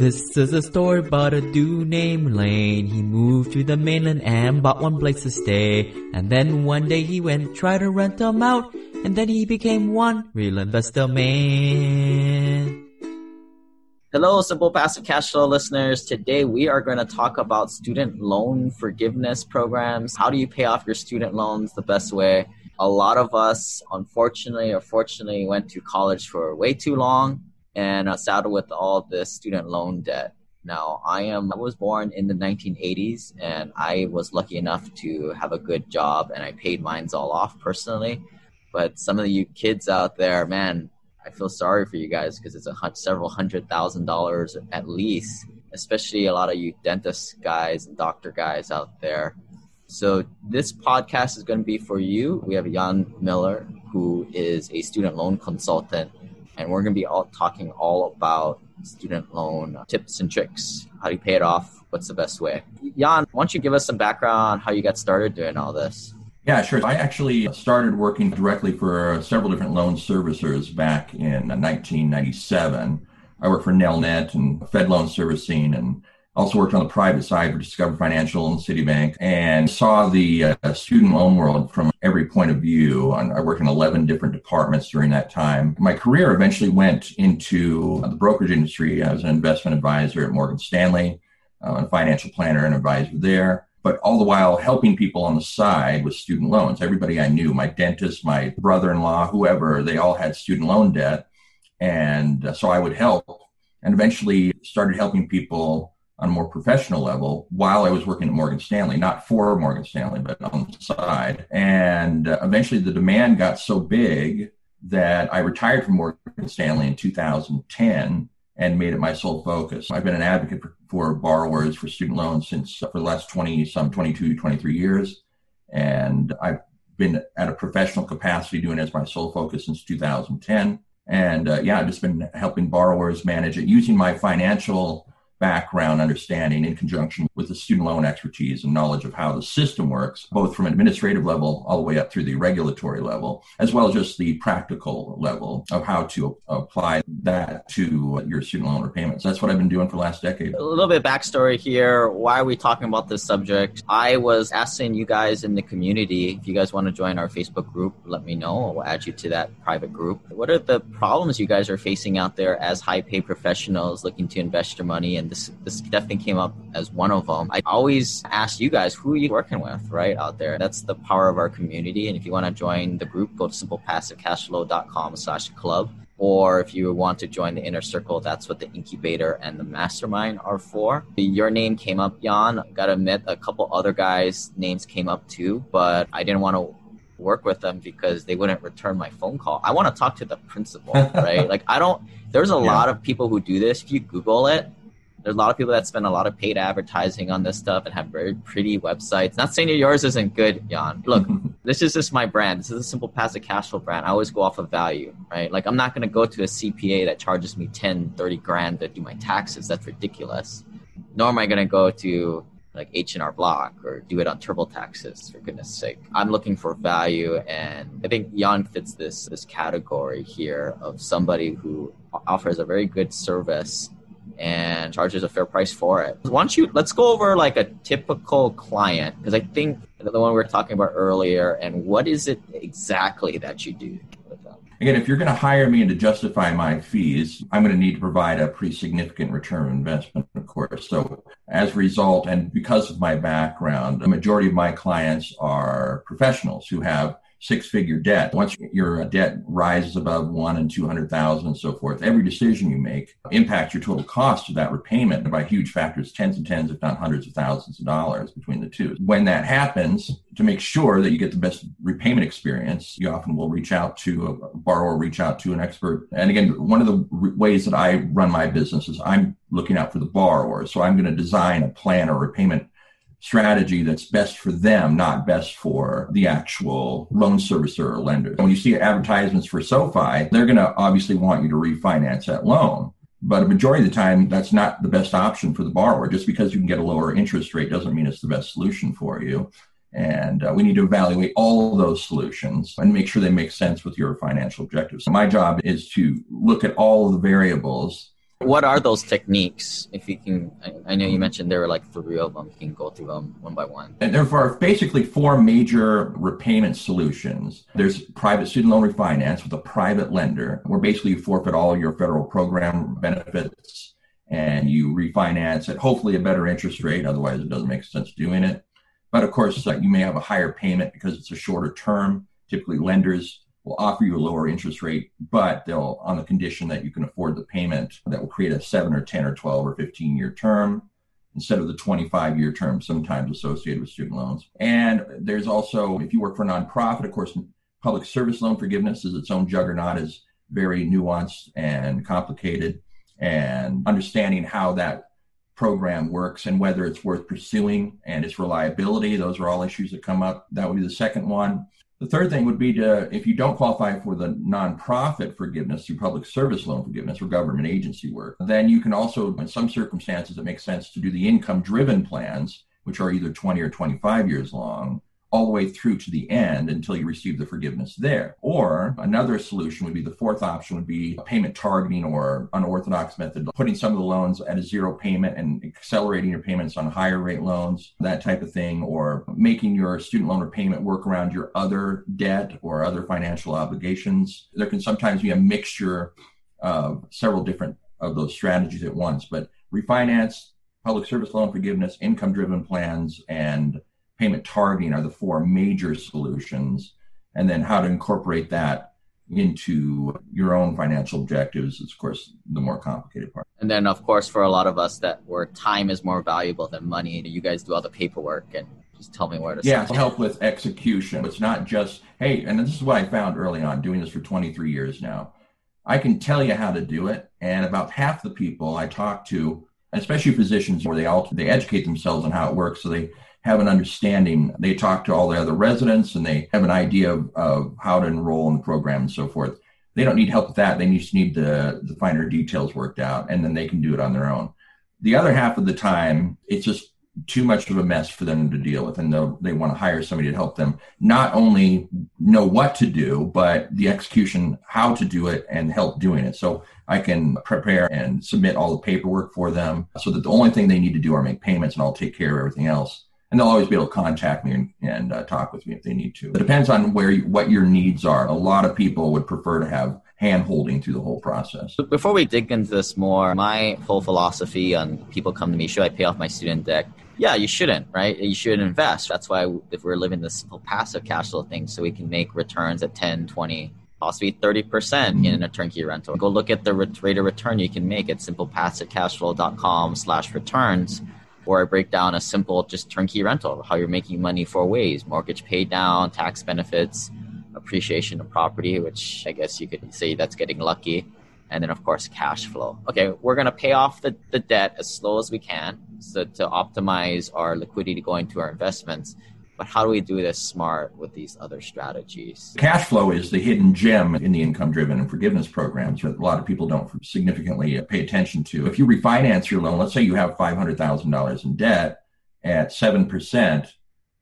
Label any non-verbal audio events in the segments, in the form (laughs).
This is a story about a dude named Lane. He moved to the mainland and bought one place to stay. And then one day he went try to rent them out. And then he became one real investor man. Hello, Simple Passive Cash Flow listeners. Today we are going to talk about student loan forgiveness programs. How do you pay off your student loans the best way? A lot of us, unfortunately or fortunately, went to college for way too long and uh, saddled with all this student loan debt. Now, I am I was born in the 1980s and I was lucky enough to have a good job and I paid mines all off personally. But some of you kids out there, man, I feel sorry for you guys because it's a hun- several hundred thousand dollars at least, especially a lot of you dentist guys and doctor guys out there. So this podcast is going to be for you. We have Jan Miller, who is a student loan consultant and we're going to be all talking all about student loan tips and tricks. How do you pay it off? What's the best way? Jan, why don't you give us some background on how you got started doing all this? Yeah, sure. I actually started working directly for several different loan servicers back in 1997. I worked for Nelnet and Fed Loan Servicing and also worked on the private side for Discover Financial and Citibank and saw the uh, student loan world from every point of view. I worked in 11 different departments during that time. My career eventually went into the brokerage industry as an investment advisor at Morgan Stanley, uh, a financial planner and advisor there. But all the while helping people on the side with student loans. Everybody I knew, my dentist, my brother in law, whoever, they all had student loan debt. And uh, so I would help and eventually started helping people on a more professional level while I was working at Morgan Stanley, not for Morgan Stanley, but on the side. And uh, eventually the demand got so big that I retired from Morgan Stanley in 2010 and made it my sole focus. I've been an advocate for, for borrowers for student loans since uh, for the last 20, some 22, 23 years. And I've been at a professional capacity doing it as my sole focus since 2010. And uh, yeah, I've just been helping borrowers manage it using my financial background understanding in conjunction with the student loan expertise and knowledge of how the system works, both from an administrative level all the way up through the regulatory level, as well as just the practical level of how to apply that to your student loan repayments. That's what I've been doing for the last decade. A little bit of backstory here. Why are we talking about this subject? I was asking you guys in the community if you guys want to join our Facebook group, let me know. We'll add you to that private group. What are the problems you guys are facing out there as high paid professionals looking to invest your money and this this definitely came up as one of them. I always ask you guys who are you working with, right out there. That's the power of our community. And if you want to join the group, go to simplepassivecashflow.com slash club. Or if you want to join the inner circle, that's what the incubator and the mastermind are for. Your name came up, Jan. Gotta admit, a couple other guys' names came up too, but I didn't want to work with them because they wouldn't return my phone call. I want to talk to the principal, (laughs) right? like I don't. There's a yeah. lot of people who do this. If you Google it, there's a lot of people that spend a lot of paid advertising on this stuff and have very pretty websites. Not saying yours isn't good, Jan. Look, (laughs) this is just my brand. This is a simple passive cash flow brand. I always go off of value, right? Like I'm not going to go to a CPA that charges me 10, 30 grand to do my taxes. That's ridiculous. Nor am I going to go to like H&R Block or do it on TurboTaxes for goodness sake. I'm looking for value and I think Jan fits this this category here of somebody who offers a very good service and charges a fair price for it. Why don't you let's go over like a typical client because I think the one we were talking about earlier and what is it exactly that you do with them? Again, if you're going to hire me and to justify my fees, I'm going to need to provide a pretty significant return on investment, of course. So as a result, and because of my background, the majority of my clients are professionals who have six figure debt. Once your uh, debt rises above one and 200,000 and so forth, every decision you make impacts your total cost of that repayment by huge factors, tens and tens, if not hundreds of thousands of dollars between the two. When that happens, to make sure that you get the best repayment experience, you often will reach out to a borrower, reach out to an expert. And again, one of the ways that I run my business is I'm looking out for the borrower. So I'm going to design a plan or repayment strategy that's best for them, not best for the actual loan servicer or lender. When you see advertisements for SoFi, they're going to obviously want you to refinance that loan. But a majority of the time, that's not the best option for the borrower. Just because you can get a lower interest rate doesn't mean it's the best solution for you. And uh, we need to evaluate all of those solutions and make sure they make sense with your financial objectives. So my job is to look at all of the variables What are those techniques? If you can, I, I know you mentioned there were like three of them. You can go through them one by one. And there are basically four major repayment solutions. There's private student loan refinance with a private lender, where basically you forfeit all your federal program benefits and you refinance at hopefully a better interest rate. Otherwise, it doesn't make sense doing it. But of course, uh, you may have a higher payment because it's a shorter term. Typically, lenders will offer you a lower interest rate, but they'll on the condition that you can afford the payment that will create a seven or 10 or 12 or 15 year term instead of the 25 year term sometimes associated with student loans. And there's also, if you work for a nonprofit, of course, public service loan forgiveness is its own juggernaut, is very nuanced and complicated. And understanding how that program works and whether it's worth pursuing and its reliability, those are all issues that come up. That would be the second one. The third thing would be to, if you don't qualify for the nonprofit forgiveness through public service loan forgiveness or government agency work, then you can also, in some circumstances, it makes sense to do the income driven plans, which are either 20 or 25 years long, all the way through to the end until you receive the forgiveness there. Or another solution would be the fourth option would be payment targeting or unorthodox method, putting some of the loans at a zero payment and accelerating your payments on higher rate loans, that type of thing, or making your student loan repayment work around your other debt or other financial obligations. There can sometimes be a mixture of several different of those strategies at once, but refinance, public service loan forgiveness, income driven plans, and payment targeting are the four major solutions. And then how to incorporate that into your own financial objectives is, of course, the more complicated part. And then, of course, for a lot of us that where time is more valuable than money, you guys do all the paperwork and just tell me where to yeah, help with execution. It's not just, hey, and this is what I found early on doing this for 23 years now. I can tell you how to do it. And about half the people I talk to, especially physicians where they all they educate themselves on how it works. So they have an understanding. They talk to all the other residents and they have an idea of, of how to enroll in the program and so forth. They don't need help with that. They just need the, the finer details worked out and then they can do it on their own. The other half of the time, it's just too much of a mess for them to deal with and they want to hire somebody to help them not only know what to do but the execution how to do it and help doing it so i can prepare and submit all the paperwork for them so that the only thing they need to do are make payments and i'll take care of everything else and they'll always be able to contact me and, and uh, talk with me if they need to. It depends on where you, what your needs are. A lot of people would prefer to have hand holding through the whole process. Before we dig into this more, my whole philosophy on people come to me, should I pay off my student debt? Yeah, you shouldn't, right? You should invest. That's why if we're living this simple passive cash flow thing, so we can make returns at 10, 20, possibly 30% mm-hmm. in a turnkey rental. Go look at the rate of return you can make at simplepassivecashflow.com slash returns where I break down a simple just turnkey rental, how you're making money four ways mortgage paid down, tax benefits, appreciation of property, which I guess you could say that's getting lucky, and then of course cash flow. Okay, we're gonna pay off the, the debt as slow as we can so to optimize our liquidity going to our investments. But how do we do this smart with these other strategies? Cash flow is the hidden gem in the income driven and forgiveness programs that a lot of people don't significantly pay attention to. If you refinance your loan, let's say you have $500,000 in debt at 7%,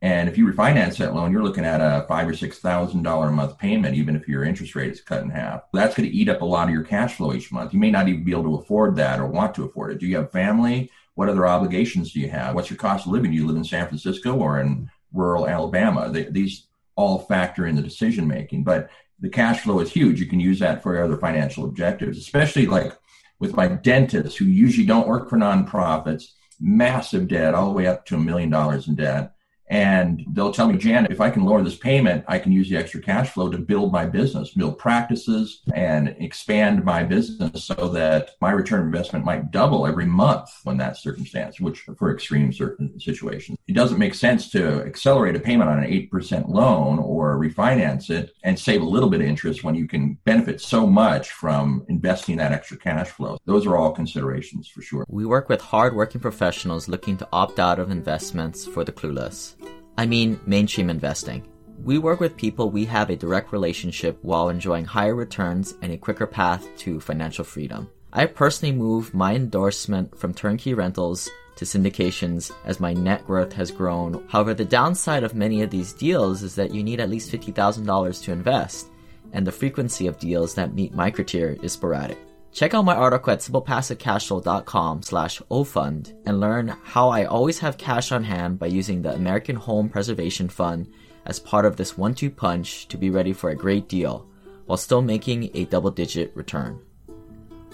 and if you refinance that loan, you're looking at a five or six thousand dollar a month payment, even if your interest rate is cut in half. That's going to eat up a lot of your cash flow each month. You may not even be able to afford that or want to afford it. Do you have family? What other obligations do you have? What's your cost of living? Do you live in San Francisco or in rural Alabama. They, these all factor in the decision making, but the cash flow is huge. You can use that for other financial objectives, especially like with my dentists who usually don't work for nonprofits, massive debt, all the way up to a million dollars in debt. And they'll tell me, Janet, if I can lower this payment, I can use the extra cash flow to build my business, build practices, and expand my business so that my return investment might double every month when that circumstance, which for extreme certain situations. It doesn't make sense to accelerate a payment on an 8% loan or refinance it and save a little bit of interest when you can benefit so much from investing that extra cash flow. Those are all considerations for sure. We work with hardworking professionals looking to opt out of investments for the clueless. I mean mainstream investing. We work with people we have a direct relationship while enjoying higher returns and a quicker path to financial freedom. I personally moved my endorsement from turnkey rentals to syndications as my net worth has grown. However, the downside of many of these deals is that you need at least $50,000 to invest, and the frequency of deals that meet my criteria is sporadic. Check out my article at simplepassivecashflow.com slash ofund and learn how I always have cash on hand by using the American Home Preservation Fund as part of this one-two punch to be ready for a great deal while still making a double-digit return.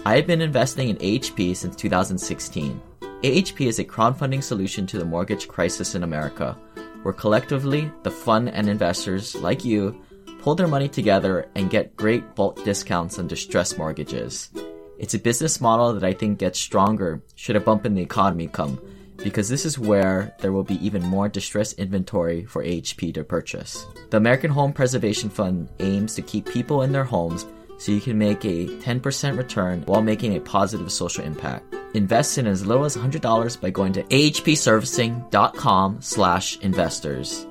I have been investing in AHP since 2016. AHP is a crowdfunding solution to the mortgage crisis in America, where collectively the fund and investors like you pull their money together and get great bulk discounts on distressed mortgages. It's a business model that I think gets stronger should a bump in the economy come, because this is where there will be even more distressed inventory for AHP to purchase. The American Home Preservation Fund aims to keep people in their homes so you can make a 10% return while making a positive social impact. Invest in as little as $100 by going to ahpservicing.com slash investors.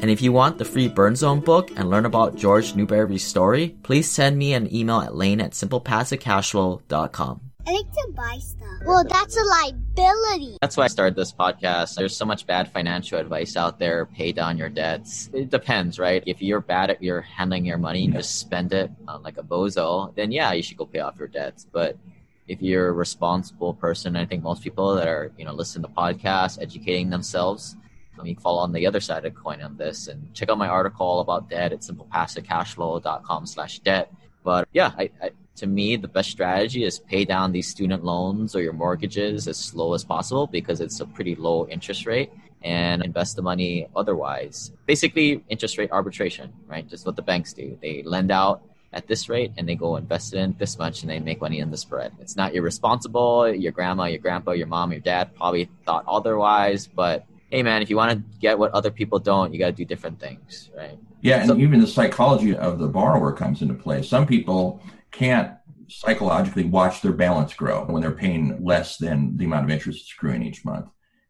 And if you want the free Burn Zone book and learn about George Newberry's story, please send me an email at lane at simplepassivecashflow.com. I like to buy stuff. Well, that's a liability. That's why I started this podcast. There's so much bad financial advice out there. Pay down your debts. It depends, right? If you're bad at your handling your money and just spend it on like a bozo, then yeah, you should go pay off your debts. But if you're a responsible person, I think most people that are, you know, listening to podcasts, educating themselves, let me fall on the other side of the coin on this and check out my article about debt at simplepassivecashflow.com slash debt. But yeah, I, I, to me, the best strategy is pay down these student loans or your mortgages as slow as possible because it's a pretty low interest rate and invest the money otherwise. Basically, interest rate arbitration, right? Just what the banks do. They lend out at this rate and they go invest in this much and they make money in the spread. It's not irresponsible. Your grandma, your grandpa, your mom, your dad probably thought otherwise, but hey man, if you want to get what other people don't, you got to do different things, right? Yeah, and so, even the psychology of the borrower comes into play. Some people can't psychologically watch their balance grow when they're paying less than the amount of interest it's accruing each month.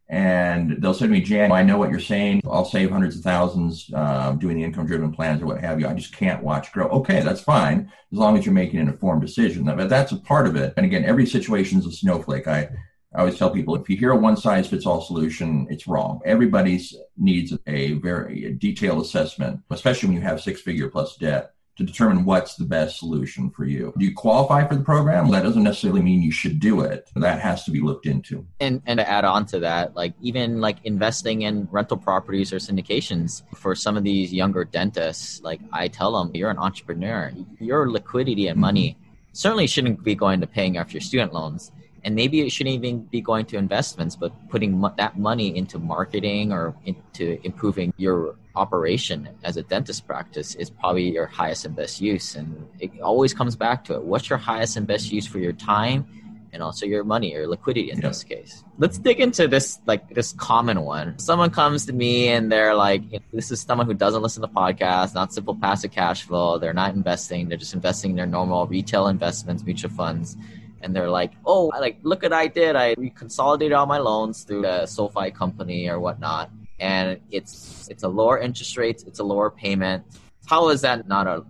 And they'll say to me, Jan, I know what you're saying. I'll save hundreds of thousands uh, doing the income driven plans or what have you. I just can't watch grow. Okay, that's fine as long as you're making an informed decision. But that's a part of it. And again, every situation is a snowflake. I I always tell people if you hear a one size fits all solution, it's wrong. Everybody's needs a very detailed assessment, especially when you have six figure plus debt to determine what's the best solution for you. Do you qualify for the program? That doesn't necessarily mean you should do it. That has to be looked into. And and to add on to that, like even like investing in rental properties or syndications for some of these younger dentists, like I tell them, you're an entrepreneur. Your liquidity and money mm-hmm. certainly shouldn't be going to paying off your student loans and maybe it shouldn't even be going to investments but putting mo- that money into marketing or into improving your operation as a dentist practice is probably your highest and best use. And it always comes back to it. What's your highest and best use for your time and also your money or liquidity in this case? Let's dig into this like this common one. Someone comes to me and they're like this is someone who doesn't listen to podcasts not simple passive cash flow. They're not investing. They're just investing in their normal retail investments mutual funds and they're like, "Oh, like look what I did! I consolidated all my loans through the SoFi company or whatnot, and it's it's a lower interest rate, it's a lower payment. How is that not a,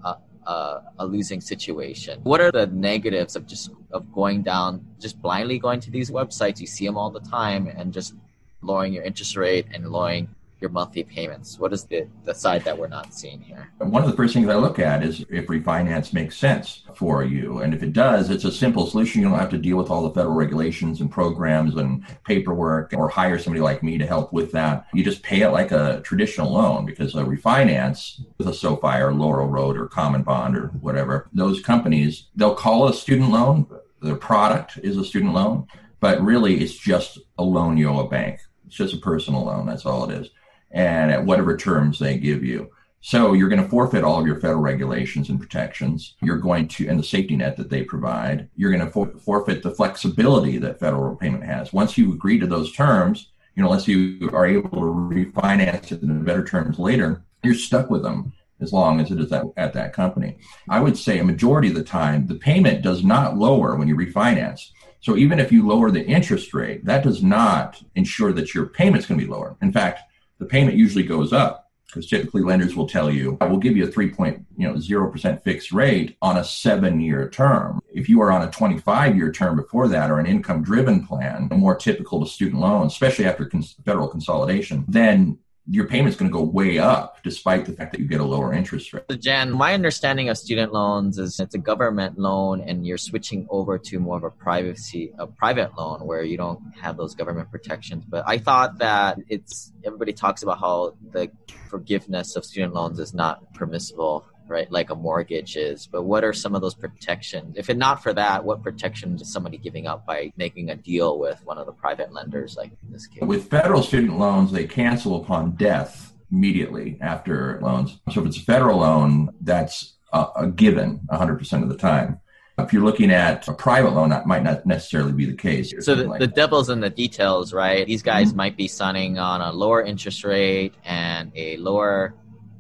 a, a losing situation? What are the negatives of just of going down, just blindly going to these websites? You see them all the time, and just lowering your interest rate and lowering your monthly payments? What is the, the side that we're not seeing here? One of the first things I look at is if refinance makes sense for you. And if it does, it's a simple solution. You don't have to deal with all the federal regulations and programs and paperwork or hire somebody like me to help with that. You just pay it like a traditional loan because a refinance with a SoFi or Laurel Road or CommonBond or whatever, those companies, they'll call a student loan. Their product is a student loan, but really it's just a loan you owe a bank. It's just a personal loan. That's all it is and at whatever terms they give you. So you're going to forfeit all of your federal regulations and protections. You're going to, and the safety net that they provide, you're going to for, forfeit the flexibility that federal payment has. Once you agree to those terms, you know, unless you are able to refinance it in better terms later, you're stuck with them as long as it is at, at that company. I would say a majority of the time, the payment does not lower when you refinance. So even if you lower the interest rate, that does not ensure that your payment's going to be lower. In fact, the payment usually goes up because typically lenders will tell you, I will give you a 3.0 you know, 0% fixed rate on a seven year term. If you are on a 25 year term before that or an income driven plan, more typical to student loans, especially after cons- federal consolidation, then your payment's going to go way up despite the fact that you get a lower interest rate. So Jan, my understanding of student loans is it's a government loan and you're switching over to more of a privacy a private loan where you don't have those government protections. But I thought that it's everybody talks about how the forgiveness of student loans is not permissible right? Like a mortgage is. But what are some of those protections? If it not for that, what protections is somebody giving up by making a deal with one of the private lenders, like in this case? With federal student loans, they cancel upon death immediately after loans. So if it's a federal loan, that's a, a given 100% of the time. If you're looking at a private loan, that might not necessarily be the case. So the, like the devil's in the details, right? These guys mm-hmm. might be signing on a lower interest rate and a lower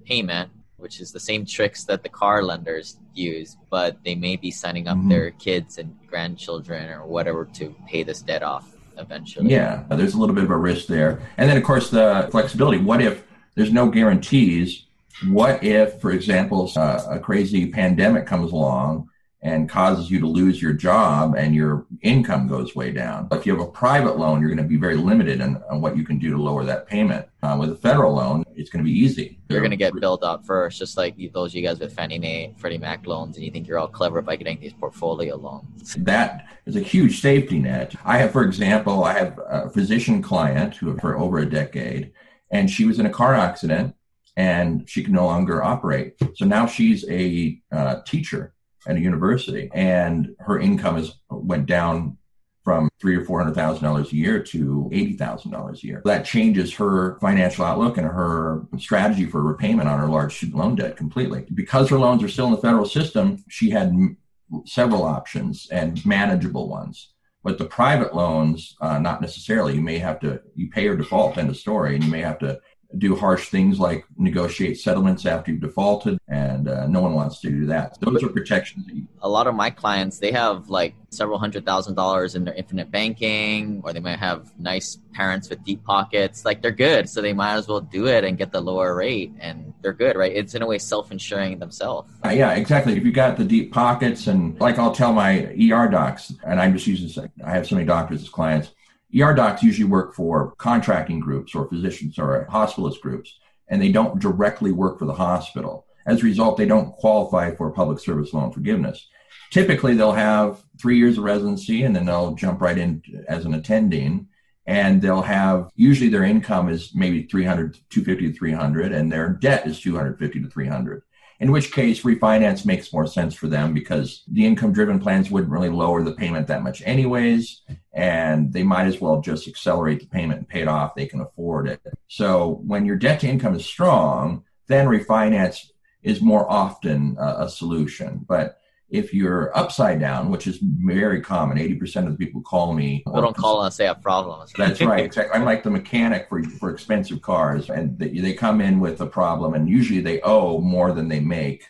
payment which is the same tricks that the car lenders use, but they may be signing up mm-hmm. their kids and grandchildren or whatever to pay this debt off eventually. Yeah, there's a little bit of a risk there. And then, of course, the flexibility. What if there's no guarantees? What if, for example, uh, a crazy pandemic comes along and causes you to lose your job and your income goes way down. If you have a private loan, you're going to be very limited on, on what you can do to lower that payment. Uh, with a federal loan, it's going to be easy. You're going to get built up first, just like those you guys with Fannie Mae, Freddie Mac loans, and you think you're all clever by getting these portfolio loans. That is a huge safety net. I have, for example, I have a physician client who for over a decade, and she was in a car accident and she can no longer operate. So now she's a uh, teacher at a university, and her income has went down from three or four hundred thousand dollars a year to eighty thousand dollars a year. That changes her financial outlook and her strategy for repayment on her large student loan debt completely. Because her loans are still in the federal system, she had m- several options and manageable ones. But the private loans, uh, not necessarily. You may have to you pay or default end of story, and you may have to do harsh things like negotiate settlements after you've defaulted, and uh, no one wants to do that. Those are protections. A lot of my clients, they have like several hundred thousand dollars in their infinite banking, or they might have nice parents with deep pockets. Like they're good, so they might as well do it and get the lower rate, and they're good, right? It's in a way self-insuring themselves. Uh, yeah, exactly. If you got the deep pockets, and like I'll tell my ER docs, and I'm just using, I have so many doctors as clients ER docs usually work for contracting groups or physicians or hospitalist groups, and they don't directly work for the hospital. As a result, they don't qualify for public service loan forgiveness. Typically, they'll have three years of residency and then they'll jump right in as an attending. And they'll have usually their income is maybe 300, 250 to 300, and their debt is 250 to 300 in which case refinance makes more sense for them because the income driven plans wouldn't really lower the payment that much anyways and they might as well just accelerate the payment and pay it off. They can afford it. So when your debt to income is strong then refinance is more often a, a solution. But if you're upside down, which is very common, 80% of the people call me. People don't call unless they have problems. That's right. (laughs) Exactly. I'm like the mechanic for, for expensive cars, and they, they come in with a problem, and usually they owe more than they make.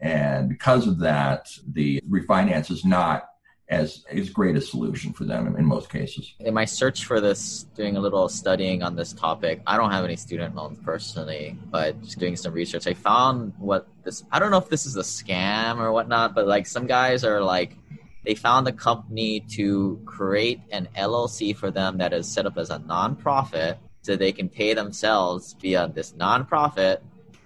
And because of that, the refinance is not as as great a solution for them in, in, most cases. In my search for this, doing a little studying on this topic, I don't have any student loans personally, but just doing some research, I found what this. I don't know if this is a scam or whatnot, but like some guys are like. They found a company to create an LLC for them that is set up as a nonprofit so they can pay themselves via this nonprofit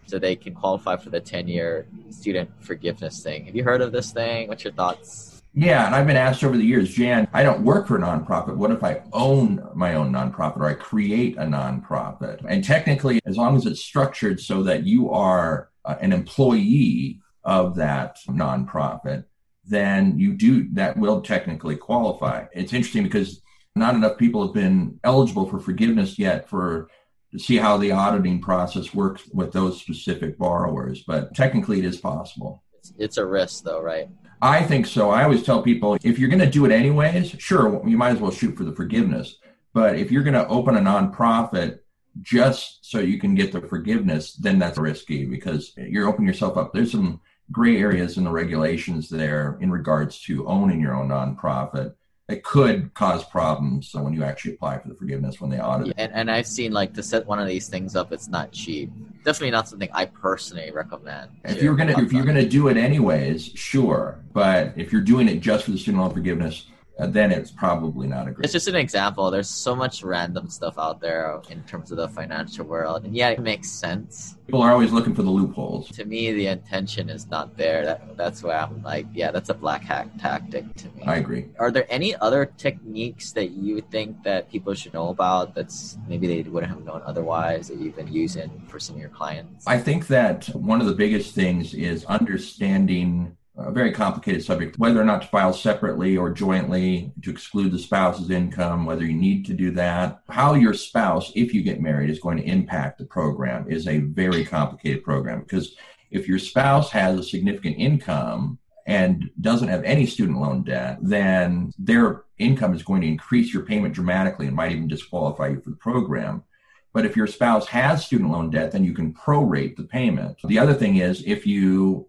so they can qualify for the 10 year student forgiveness thing. Have you heard of this thing? What's your thoughts? Yeah, and I've been asked over the years, Jan, I don't work for a nonprofit. What if I own my own nonprofit or I create a nonprofit? And technically, as long as it's structured so that you are uh, an employee of that nonprofit, then you do that will technically qualify. It's interesting because not enough people have been eligible for forgiveness yet for to see how the auditing process works with those specific borrowers, but technically it is possible. It's, it's a risk though, right? I think so. I always tell people if you're going to do it anyways, sure, you might as well shoot for the forgiveness. But if you're going to open a nonprofit just so you can get the forgiveness, then that's risky because you're opening yourself up. There's some gray areas in the regulations there in regards to owning your own nonprofit it could cause problems so when you actually apply for the forgiveness when they audit. Yeah, and, and I've seen like to set one of these things up, it's not cheap. Definitely not something I personally recommend. If you're gonna if you're gonna do it anyways, sure. But if you're doing it just for the student loan forgiveness, Uh, then it's probably not a great. It's just an example. There's so much random stuff out there in terms of the financial world, and yeah, it makes sense. People are always looking for the loopholes. To me, the intention is not there. That, that's why I'm like, yeah, that's a black hack tactic to me. I agree. Are there any other techniques that you think that people should know about that's maybe they wouldn't have known otherwise that you've been using for some of your clients? I think that one of the biggest things is understanding a very complicated subject whether or not to file separately or jointly to exclude the spouse's income whether you need to do that how your spouse if you get married is going to impact the program is a very complicated program because if your spouse has a significant income and doesn't have any student loan debt, then their income is going to increase your payment dramatically and might even disqualify you for the program. But if your spouse has student loan debt, then you can prorate the payment. The other thing is if you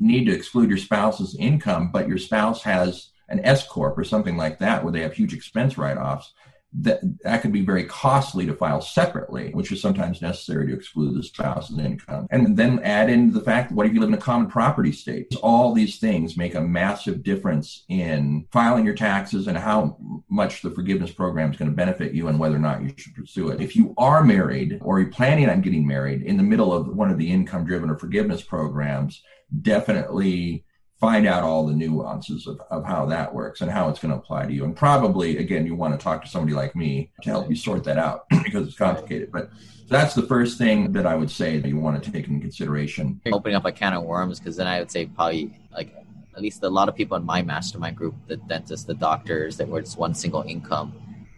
need to exclude your spouse's income, but your spouse has an S corp or something like that where they have huge expense write-offs, that that could be very costly to file separately, which is sometimes necessary to exclude the spouse's income. And then add in the fact what if you live in a common property state? All these things make a massive difference in filing your taxes and how much the forgiveness program is going to benefit you and whether or not you should pursue it. If you are married or you're planning on getting married in the middle of one of the income driven or forgiveness programs, definitely find out all the nuances of, of how that works and how it's going to apply to you. And probably, again, you want to talk to somebody like me to help you sort that out (clears throat) because it's complicated. But that's the first thing that I would say that you want to take into consideration. Opening up a can of worms, because then I would say probably like at least a lot of people in my mastermind group, the dentists, the doctors, that were just one single income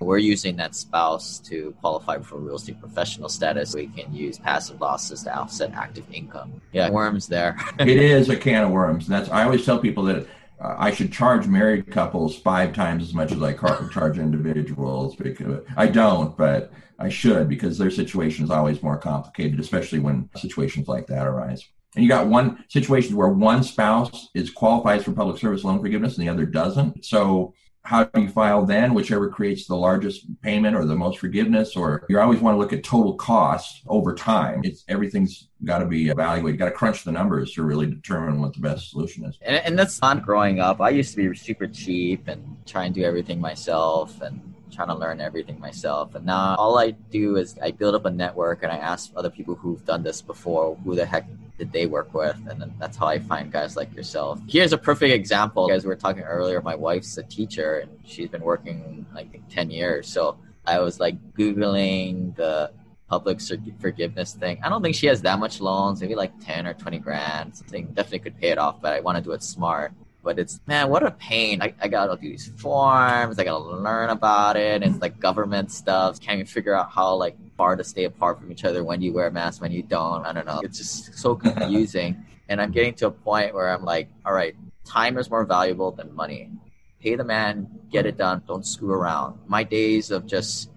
we're using that spouse to qualify for real estate professional status. We can use passive losses to offset active income. Yeah, worms there. (laughs) it is a can of worms. That's I always tell people that uh, I should charge married couples five times as much as I charge individuals. Because I don't, but I should because their situation is always more complicated, especially when situations like that arise. And you got one situation where one spouse is qualifies for public service loan forgiveness and the other doesn't. So how do you file then whichever creates the largest payment or the most forgiveness or you always want to look at total cost over time. It's everything's got to be evaluated got to crunch the numbers to really determine what the best solution is. And, and that's not growing up. I used to be super cheap and try and do everything myself and trying to learn everything myself. And now all I do is I build up a network and I ask other people who've done this before, who the heck did they work with? And then that's how I find guys like yourself. Here's a perfect example. You we were talking earlier, my wife's a teacher and she's been working like 10 years. So I was like Googling the public forgiveness thing. I don't think she has that much loans, maybe like 10 or 20 grand. Something definitely could pay it off, but I want to do it smart but it's man, what a pain. I, I gotta do these forms, I gotta learn about it, and it's like government stuff. Can't even figure out how like far to stay apart from each other when you wear a mask, when you don't. I don't know. It's just so (laughs) confusing. and I'm getting to a point where I'm like, all right, time is more valuable than money. Pay the man, get it done, don't screw around. My days of just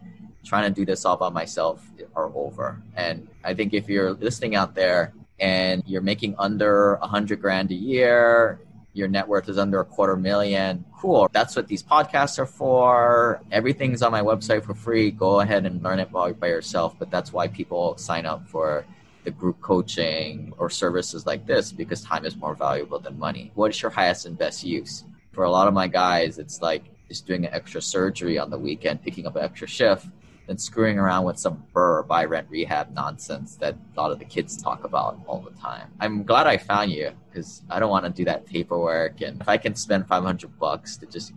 trying to do this all by myself are over. And I think if you're listening out there and you're making under a hundred grand a year, your net worth is under a quarter million. Cool. That's what these podcasts are for. Everything's on my website for free. Go ahead and learn it by, by yourself. But that's why people sign up for the group coaching or services like this because time is more valuable than money. What is your highest and best use? For a lot of my guys, it's like just doing an extra surgery on the weekend, picking up an extra shift than screwing around with some BRRRR buy rent rehab nonsense that a lot of the kids talk about all the time. I'm glad I found you because I don't want to do that paperwork. And if I can spend 500 bucks to just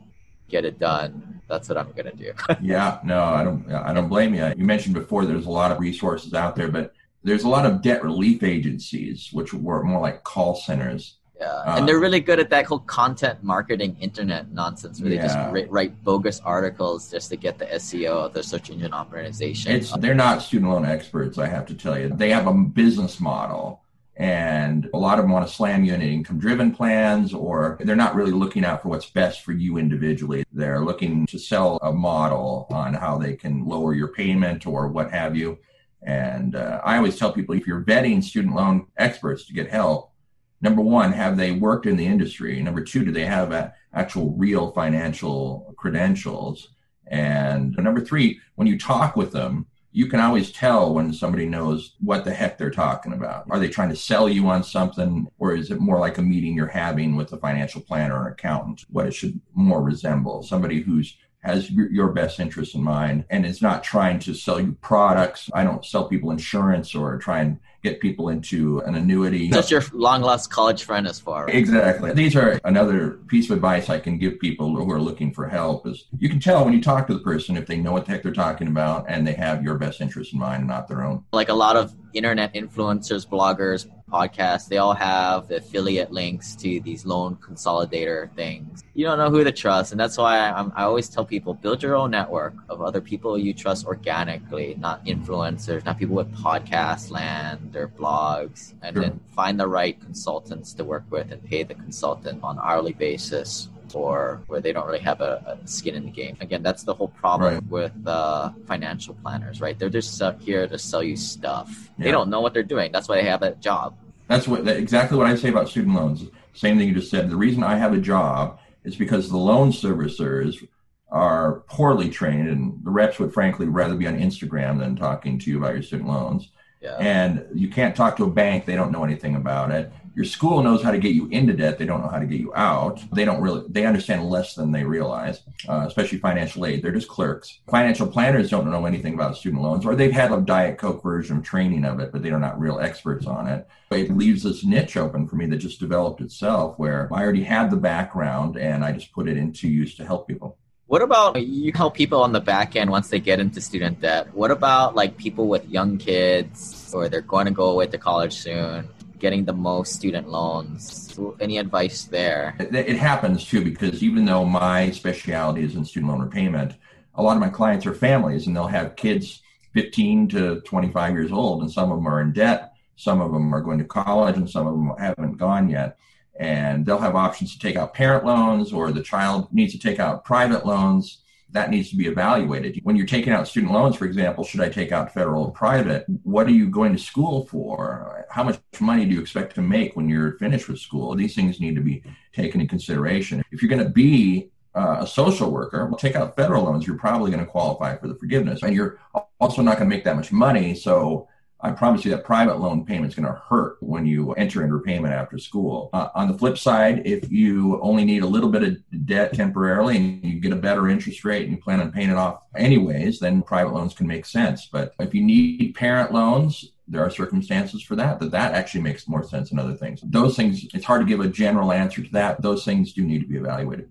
get it done, that's what I'm going to do. (laughs) yeah, no, I don't, I don't blame you. You mentioned before there's a lot of resources out there, but there's a lot of debt relief agencies, which were more like call centers yeah, uh, and they're really good at that whole content marketing internet nonsense where yeah. they just write, write, bogus articles just to get the SEO, of the search engine optimization. It's they're not student loan experts, I have to tell you. They have a business model, and a lot of them want to slam you into income driven plans, or they're not really looking out for what's best for you individually. They're looking to sell a model on how they can lower your payment or what have you. And uh, I always tell people if you're vetting student loan experts to get help number one, have they worked in the industry? Number two, do they have a, actual real financial credentials? And number three, when you talk with them, you can always tell when somebody knows what the heck they're talking about. Are they trying to sell you on something, or is it more like a meeting you're having with a financial planner or an accountant? What it should more resemble somebody who's has your best interest in mind and is not trying to sell you products. I don't sell people insurance or try and get people into an annuity. That's your long lost college friend as far. Right? Exactly. These are another piece of advice I can give people who are looking for help is you can tell when you talk to the person if they know what the heck they're talking about and they have your best interest in mind and not their own. Like a lot of internet influencers, bloggers, podcasts, they all have affiliate links to these loan consolidator things. You don't know who to trust. And that's why I, I always tell people build your own network of other people you trust organically, not influencers, not people with podcast land or blogs, and sure. then find the right consultants to work with and pay the consultant on hourly basis or where they don't really have a, a, skin in the game. Again, that's the whole problem right. with uh, financial planners, right? They're just up here to sell you stuff. Yeah. They don't know what they're doing. That's why they have a job. That's what exactly what I say about student loans. Same thing you just said. The reason I have a job is because the loan servicers are poorly trained, and the reps would frankly rather be on Instagram than talking to you about your student loans. Yeah. And you can't talk to a bank; they don't know anything about it. Your school knows how to get you into debt; they don't know how to get you out. They don't really; they understand less than they realize, uh, especially financial aid. They're just clerks. Financial planners don't know anything about student loans, or they've had a diet coke version of training of it, but they are not real experts on it. But It leaves this niche open for me that just developed itself, where I already had the background and I just put it into use to help people. What about you help people on the back end once they get into student debt? What about like people with young kids or they're going to go away to college soon, getting the most student loans? Any advice there? It, it happens too because even though my specialty is in student loan repayment, a lot of my clients are families and they'll have kids 15 to 25 years old and some of them are in debt, some of them are going to college and some of them haven't gone yet and they'll have options to take out parent loans or the child needs to take out private loans that needs to be evaluated when you're taking out student loans for example should i take out federal or private what are you going to school for how much money do you expect to make when you're finished with school these things need to be taken into consideration if you're going to be uh, a social worker, well, take out federal loans, you're probably going to qualify for the forgiveness. And you're also not going to make that much money. So I promise you that private loan payment is going to hurt when you enter into repayment after school. Uh, on the flip side, if you only need a little bit of debt temporarily and you get a better interest rate and you plan on paying it off anyways, then private loans can make sense. But if you need parent loans, there are circumstances for that, that that actually makes more sense than other things. Those things, it's hard to give a general answer to that. Those things do need to be evaluated.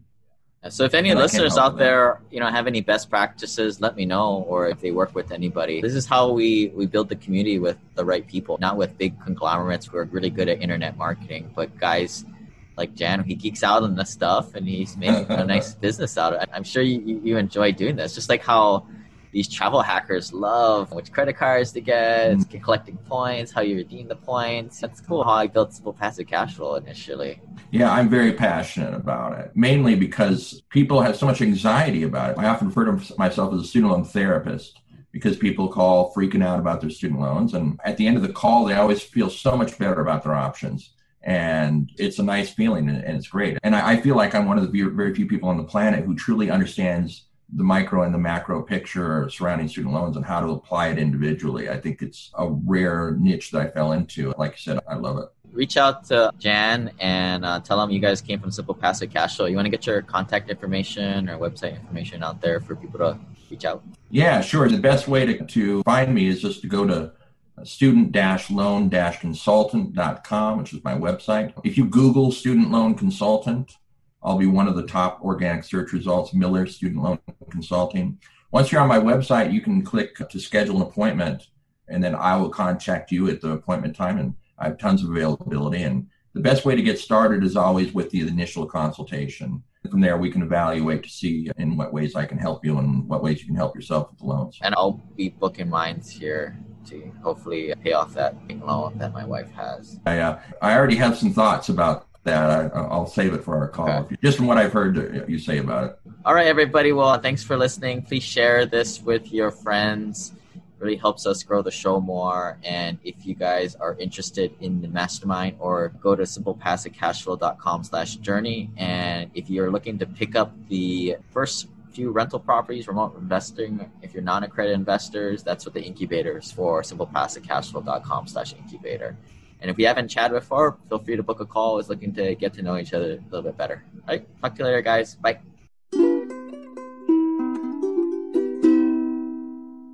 So if any listeners out there, you know, have any best practices, let me know. Or if they work with anybody, this is how we we build the community with the right people, not with big conglomerates who are really good at internet marketing, but guys like Jan, he geeks out on this stuff and he's making a (laughs) nice business out of it. I'm sure you, you enjoy doing this, just like how these travel hackers love which credit cards to get, mm. collecting points, how you redeem the points. That's cool how I built Simple Passive Cash Flow initially. Yeah, I'm very passionate about it, mainly because people have so much anxiety about it. I often refer to myself as a student loan therapist because people call freaking out about their student loans. And at the end of the call, they always feel so much better about their options. And it's a nice feeling and, it's great. And I, I feel like I'm one of the very few people on the planet who truly understands the micro and the macro picture surrounding student loans and how to apply it individually. I think it's a rare niche that I fell into. Like you said, I love it. Reach out to Jan and uh, tell them you guys came from Simple Passive Cash Flow. You want to get your contact information or website information out there for people to reach out? Yeah, sure. The best way to, to find me is just to go to student-loan-consultant.com, which is my website. If you Google student loan consultant, I'll be one of the top organic search results, Miller Student Loan Consulting. Once you're on my website, you can click to schedule an appointment, and then I will contact you at the appointment time. And I have tons of availability. And the best way to get started is always with the initial consultation. From there, we can evaluate to see in what ways I can help you and what ways you can help yourself with the loans. And I'll be booking mines here to hopefully pay off that loan that my wife has. I, uh, I already have some thoughts about that. I, will save it for our call. Okay. Just from what I've heard uh, you say about it. All right, everybody. Well, thanks for listening. Please share this with your friends. It really helps us grow the show more. And if you guys are interested in the mastermind, or go to simplepassivecashflow.com slash journey. And if you're looking to pick up the first few rental properties, remote investing. If you're non-accredited investors, that's what the incubator is for, simplepassivecashflow.com slash incubator. And if we haven't chatted before, feel free to book a call. Is looking to get to know each other a little bit better. All right. Talk to you later, guys. Bye.